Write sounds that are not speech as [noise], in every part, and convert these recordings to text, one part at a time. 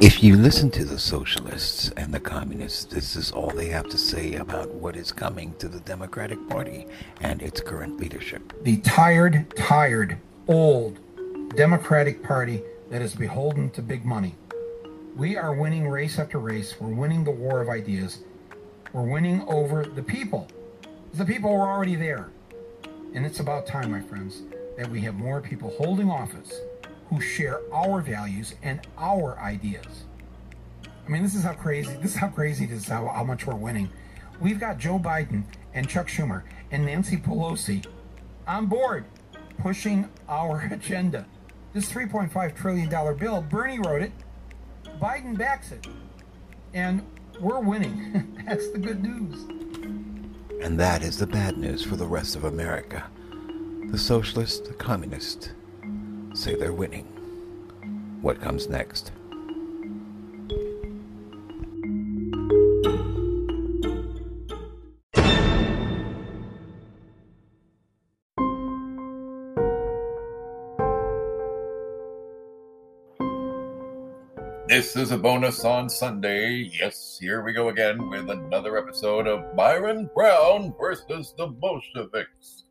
If you listen to the socialists and the communists, this is all they have to say about what is coming to the Democratic Party and its current leadership. The tired, tired, old Democratic Party that is beholden to big money. We are winning race after race. We're winning the war of ideas. We're winning over the people. The people were already there. And it's about time, my friends, that we have more people holding office who share our values and our ideas. I mean, this is how crazy, this is how crazy this is, how, how much we're winning. We've got Joe Biden and Chuck Schumer and Nancy Pelosi on board pushing our [laughs] agenda. This $3.5 trillion bill, Bernie wrote it, Biden backs it. And we're winning. [laughs] That's the good news. And that is the bad news for the rest of America. The socialists, the communists say they're winning. What comes next? This is a bonus on Sunday. Yes, here we go again with another episode of Byron Brown versus the Bolsheviks.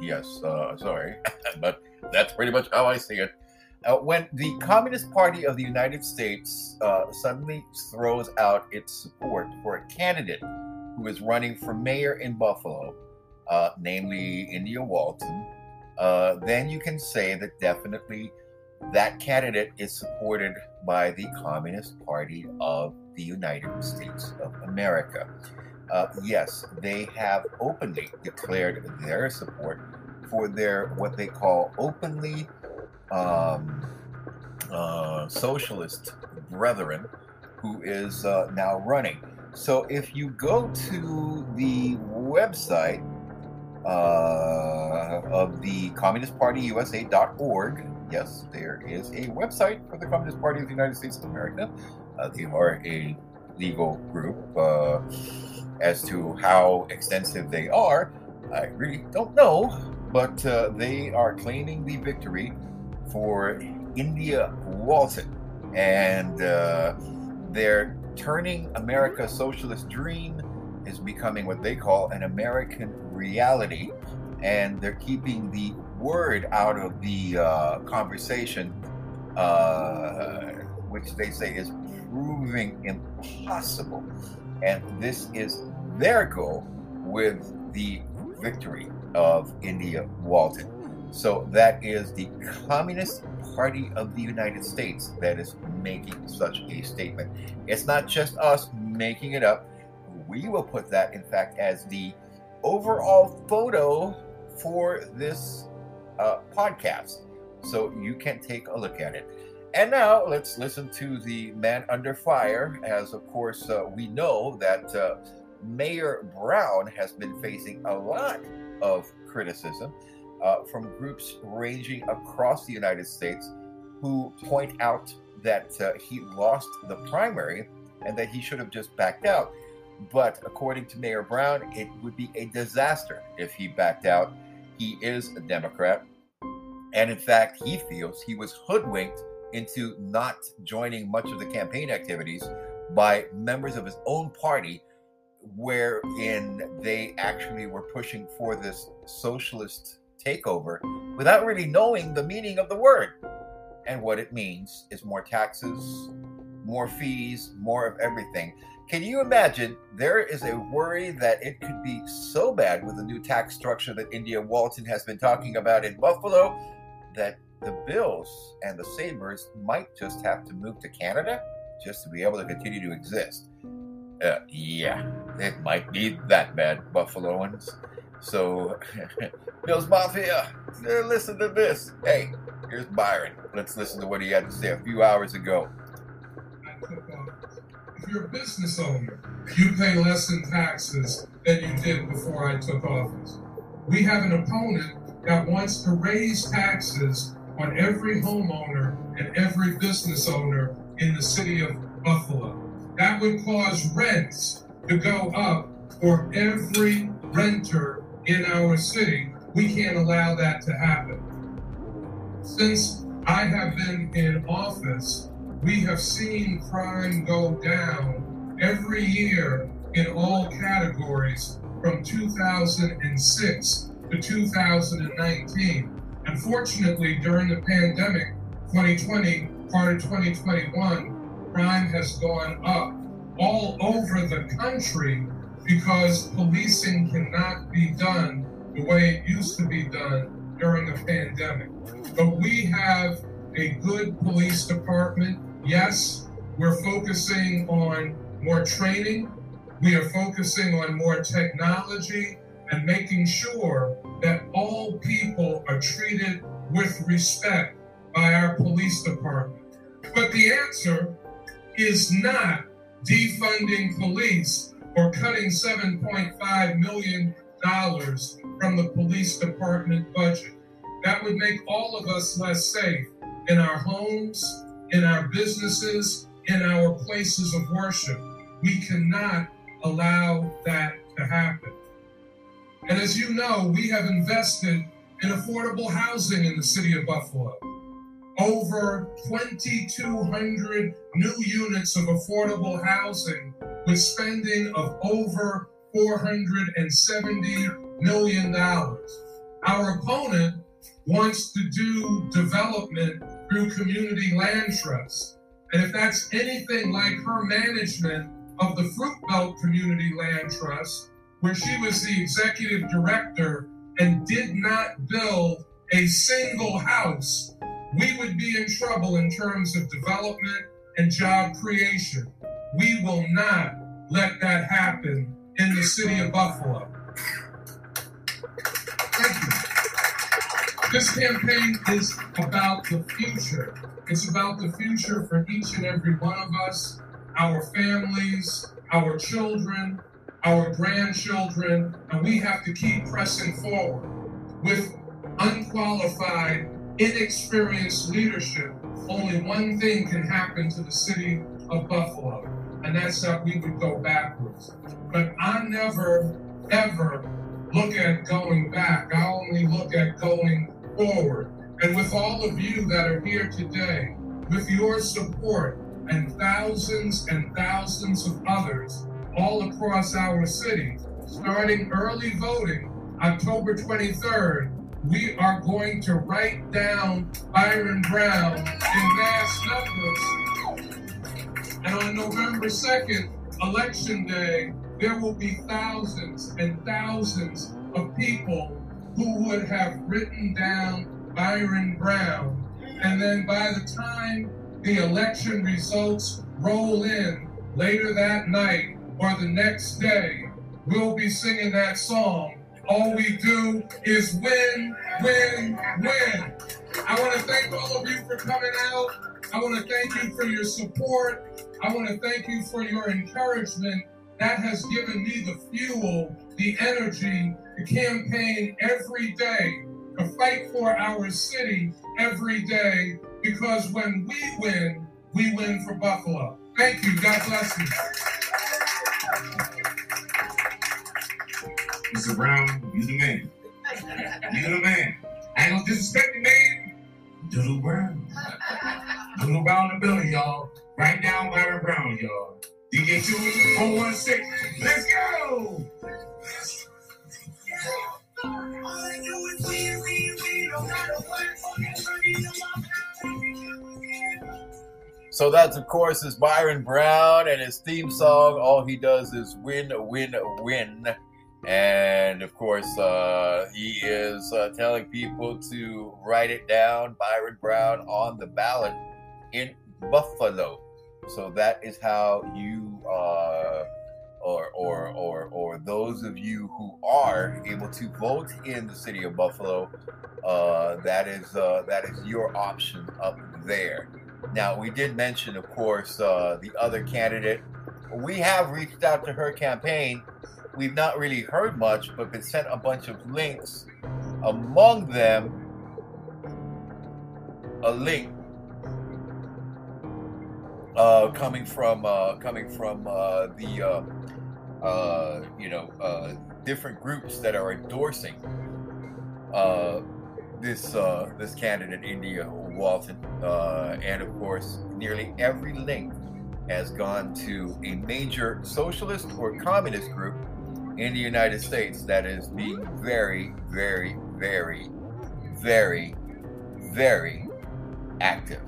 Yes, uh, sorry, [laughs] but that's pretty much how I see it. Uh, when the Communist Party of the United States uh, suddenly throws out its support for a candidate who is running for mayor in Buffalo, uh, namely India Walton, uh, then you can say that definitely that candidate is supported by the Communist Party of the United States of America. Uh, yes, they have openly declared their support for their what they call openly um, uh, socialist brethren, who is uh, now running. So if you go to the website uh, of the Communist Party USA.org, yes, there is a website for the Communist Party of the United States of America. Uh, they are a legal group. Uh, as to how extensive they are, I really don't know, but uh, they are claiming the victory for India Walton. And uh, they're turning America's socialist dream is becoming what they call an American reality. And they're keeping the word out of the uh, conversation, uh, which they say is proving impossible. And this is their goal with the victory of India Walton. So that is the Communist Party of the United States that is making such a statement. It's not just us making it up. We will put that, in fact, as the overall photo for this uh, podcast. So you can take a look at it. And now let's listen to the man under fire, as of course uh, we know that uh, Mayor Brown has been facing a lot of criticism uh, from groups ranging across the United States who point out that uh, he lost the primary and that he should have just backed out. But according to Mayor Brown, it would be a disaster if he backed out. He is a Democrat. And in fact, he feels he was hoodwinked into not joining much of the campaign activities by members of his own party, wherein they actually were pushing for this socialist takeover without really knowing the meaning of the word. And what it means is more taxes, more fees, more of everything. Can you imagine? There is a worry that it could be so bad with the new tax structure that India Walton has been talking about in Buffalo that the Bills and the Sabres might just have to move to Canada just to be able to continue to exist. Uh, yeah, it might be that bad, Buffaloans. So, [laughs] Bills Mafia, listen to this. Hey, here's Byron. Let's listen to what he had to say a few hours ago. If you're a business owner, you pay less in taxes than you did before I took office. We have an opponent that wants to raise taxes on every homeowner and every business owner in the city of Buffalo. That would cause rents to go up for every renter in our city. We can't allow that to happen. Since I have been in office, we have seen crime go down every year in all categories from 2006 to 2019. Unfortunately, during the pandemic, 2020, part of 2021, crime has gone up all over the country because policing cannot be done the way it used to be done during the pandemic. But we have a good police department. Yes, we're focusing on more training. We are focusing on more technology and making sure that all people are treated with respect by our police department. But the answer is not defunding police or cutting $7.5 million from the police department budget. That would make all of us less safe in our homes, in our businesses, in our places of worship. We cannot allow that to happen. And as you know, we have invested in affordable housing in the city of Buffalo. Over 2,200 new units of affordable housing with spending of over $470 million. Our opponent wants to do development through community land trusts. And if that's anything like her management of the Fruit Belt Community Land Trust, where she was the executive director and did not build a single house, we would be in trouble in terms of development and job creation. We will not let that happen in the city of Buffalo. Thank you. This campaign is about the future. It's about the future for each and every one of us, our families, our children, our grandchildren, and we have to keep pressing forward with unqualified, inexperienced leadership. Only one thing can happen to the city of Buffalo, and that's that we would go backwards. But I never, ever look at going back. I only look at going forward. And with all of you that are here today, with your support and thousands and thousands of others all across our city, starting early voting October 23rd, we are going to write down Byron Brown in mass numbers. And on November 2nd, Election Day, there will be thousands and thousands of people who would have written down Byron Brown. And then by the time the election results roll in later that night or the next day, we'll be singing that song. All we do is win, win, win. I want to thank all of you for coming out. I want to thank you for your support. I want to thank you for your encouragement that has given me the fuel, the energy to campaign every day, to fight for our city every day, because when we win, we win for Buffalo. Thank you. God bless you. Mr. Brown, you the man. You the man. I ain't gonna disrespect the man. Doodle Brown. Doodle Brown the building, y'all. Write down Byron Brown, y'all. DJ 2416. Let's go! So that's of course is Byron Brown and his theme song. All he does is win, win, win. And of course, uh, he is uh, telling people to write it down. Byron Brown on the ballot in Buffalo. So that is how you, uh, or or or or those of you who are able to vote in the city of Buffalo, uh, that is uh, that is your option up there. Now we did mention, of course, uh, the other candidate. We have reached out to her campaign. We've not really heard much, but been sent a bunch of links. Among them, a link uh, coming from uh, coming from uh, the uh, uh, you know uh, different groups that are endorsing this this candidate, India Walton, and of course, nearly every link has gone to a major socialist or communist group in the United States that is being very, very, very, very, very active.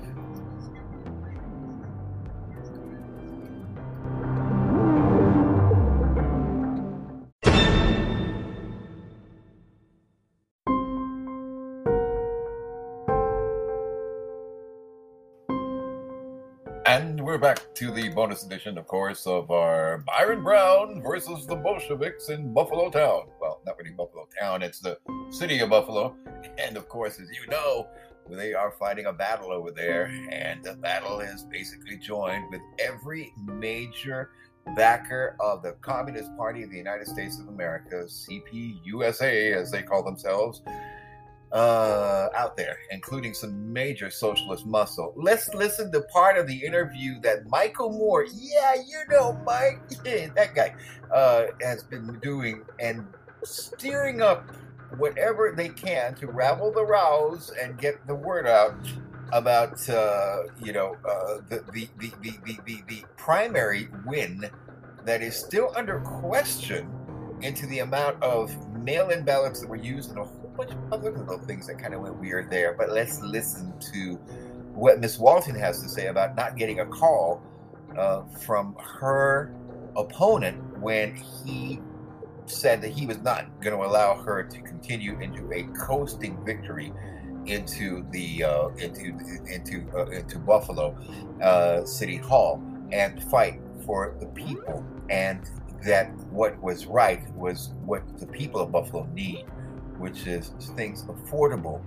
We're back to the bonus edition, of course, of our Byron Brown versus the Bolsheviks in Buffalo Town. Well, not really Buffalo Town, it's the city of Buffalo. And of course, as you know, they are fighting a battle over there. And the battle is basically joined with every major backer of the Communist Party of the United States of America, CPUSA, as they call themselves uh, out there, including some major socialist muscle. Let's listen to part of the interview that Michael Moore, yeah, you know, Mike, [laughs] that guy, uh, has been doing and steering up whatever they can to ravel the rows and get the word out about uh, you know uh, the, the, the, the, the, the, the primary win that is still under question into the amount of mail-in ballots that were used in a bunch of other little things that kind of went weird there. But let's listen to what Miss Walton has to say about not getting a call uh, from her opponent when he said that he was not going to allow her to continue into a coasting victory into the uh, into into uh, into Buffalo uh, City Hall and fight for the people and that what was right was what the people of Buffalo need, which is things affordable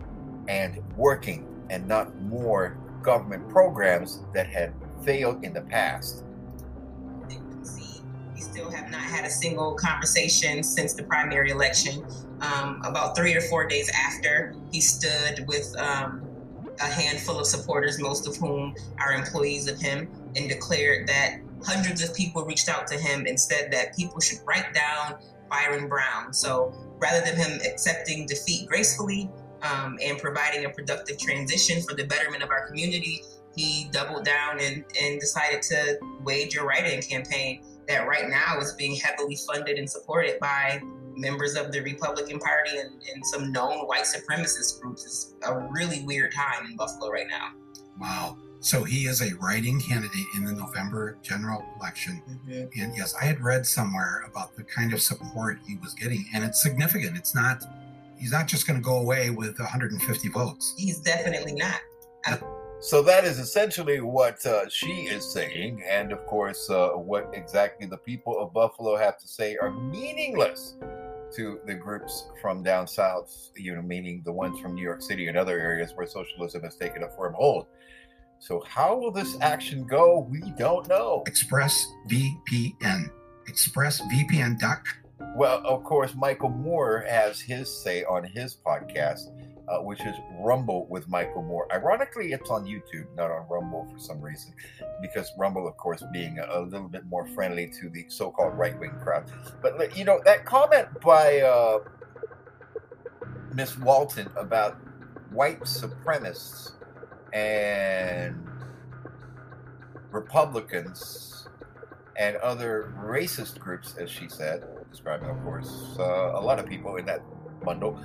and working and not more government programs that had failed in the past. We still have not had a single conversation since the primary election. Um, about three or four days after, he stood with um, a handful of supporters, most of whom are employees of him, and declared that hundreds of people reached out to him and said that people should write down Byron Brown. So rather than him accepting defeat gracefully um, and providing a productive transition for the betterment of our community, he doubled down and, and decided to wage a write-in campaign that right now is being heavily funded and supported by members of the Republican Party and, and some known white supremacist groups. It's a really weird time in Buffalo right now. Wow. So he is a writing candidate in the November general election. Mm-hmm. And yes, I had read somewhere about the kind of support he was getting, and it's significant. It's not, he's not just going to go away with 150 votes. He's definitely not. I'm- so that is essentially what uh, she is saying, and of course, uh, what exactly the people of Buffalo have to say are meaningless to the groups from down south. You know, meaning the ones from New York City and other areas where socialism has taken a firm hold. So how will this action go? We don't know. ExpressVPN. ExpressVPN.com. Well, of course, Michael Moore has his say on his podcast, uh, which is Rumble with Michael Moore. Ironically, it's on YouTube, not on Rumble for some reason, because Rumble, of course, being a, little bit more friendly to the so-called right-wing crowd. But you know that comment by uh, Miss Walton about white supremacists and Republicans and other racist groups, as she said, describing, of course, uh, a lot of people in that bundle,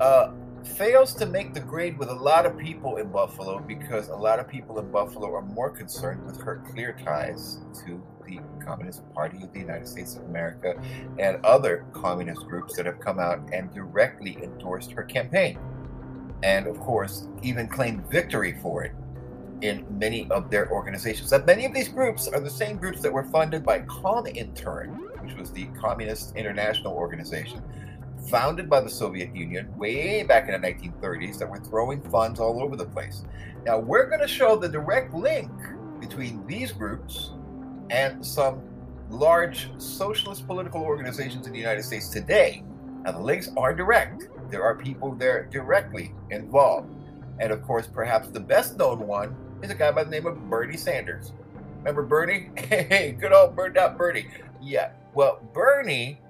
uh, fails to make the grade with a lot of people in Buffalo because a lot of people in Buffalo are more concerned with her clear ties to the Communist Party of the United States of America and other communist groups that have come out and directly endorsed her campaign and of course even claimed victory for it in many of their organizations. That many of these groups are the same groups that were funded by Comintern, which was the Communist International Organization, founded by the Soviet Union way back in the 1930s, that were throwing funds all over the place. Now, we're going to show the direct link between these groups and some large socialist political organizations in the United States today. Now, the links are direct. There are people there directly involved. And of course, perhaps the best known one is a guy by the name of Bernie Sanders. Remember Bernie? [laughs] Hey, good old burned out Bernie. Yeah. Well, Bernie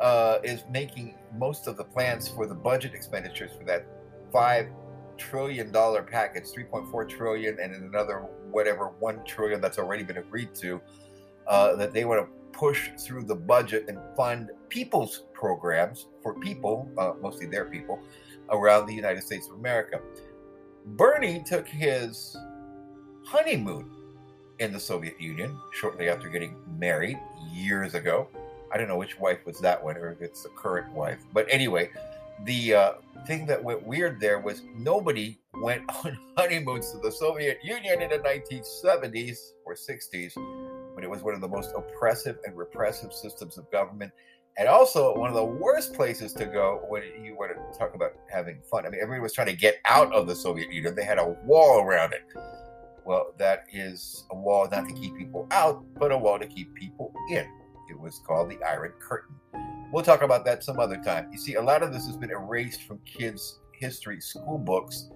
uh, is making most of the plans for the budget expenditures for that five trillion dollar package, 3.4 trillion, and another whatever one trillion that's already been agreed to, uh, that they want to push through the budget and fund people's programs for people, uh, mostly their people, around the United States of America. Bernie took his honeymoon in the Soviet Union shortly after getting married years ago. I don't know which wife was that one or if it's the current wife. But anyway, the uh, thing that went weird there was nobody went [laughs] on honeymoons to the Soviet Union in the 1970s or 60s when it was one of the most oppressive and repressive systems of government. And also one of the worst places to go when you want to talk about having fun. I mean, everybody was trying to get out of the Soviet Union. They had a wall around it. Well, that is a wall not to keep people out, but a wall to keep people in. It was called the Iron Curtain. We'll talk about that some other time. You see, a lot of this has been erased from kids' history school books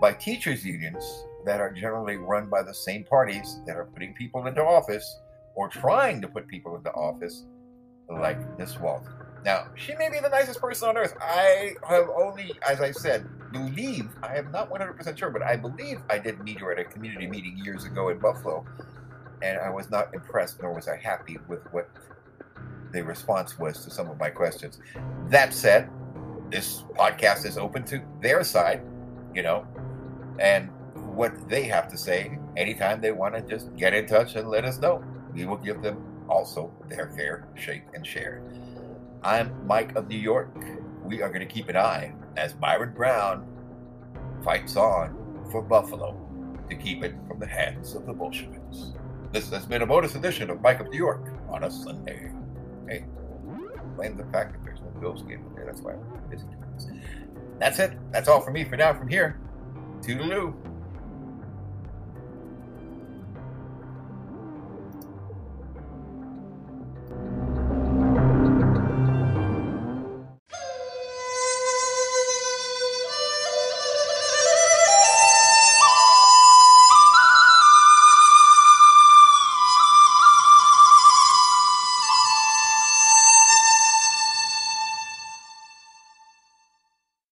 by teachers' unions that are generally run by the same parties that are putting people into office or trying to put people into office, like Miss Walton. Now, she may be the nicest person on earth. I have only, as I said, believe, I am not 100% sure, but I believe I did meet her at a community meeting years ago in Buffalo, and I was not impressed, nor was I happy with what the response was to some of my questions. That said, this podcast is open to their side, you know, and what they have to say anytime they want to just get in touch and let us know. We will give them also their fair shake and share. I'm Mike of New York. We are going to keep an eye as Byron Brown fights on for Buffalo to keep it from the hands of the Bolsheviks. This has been a bonus edition of Mike of New York on a Sunday. Hey, blame the fact that there's no Bills game there. That's why I'm busy. That's it. That's all for me for now from here. Toodaloo.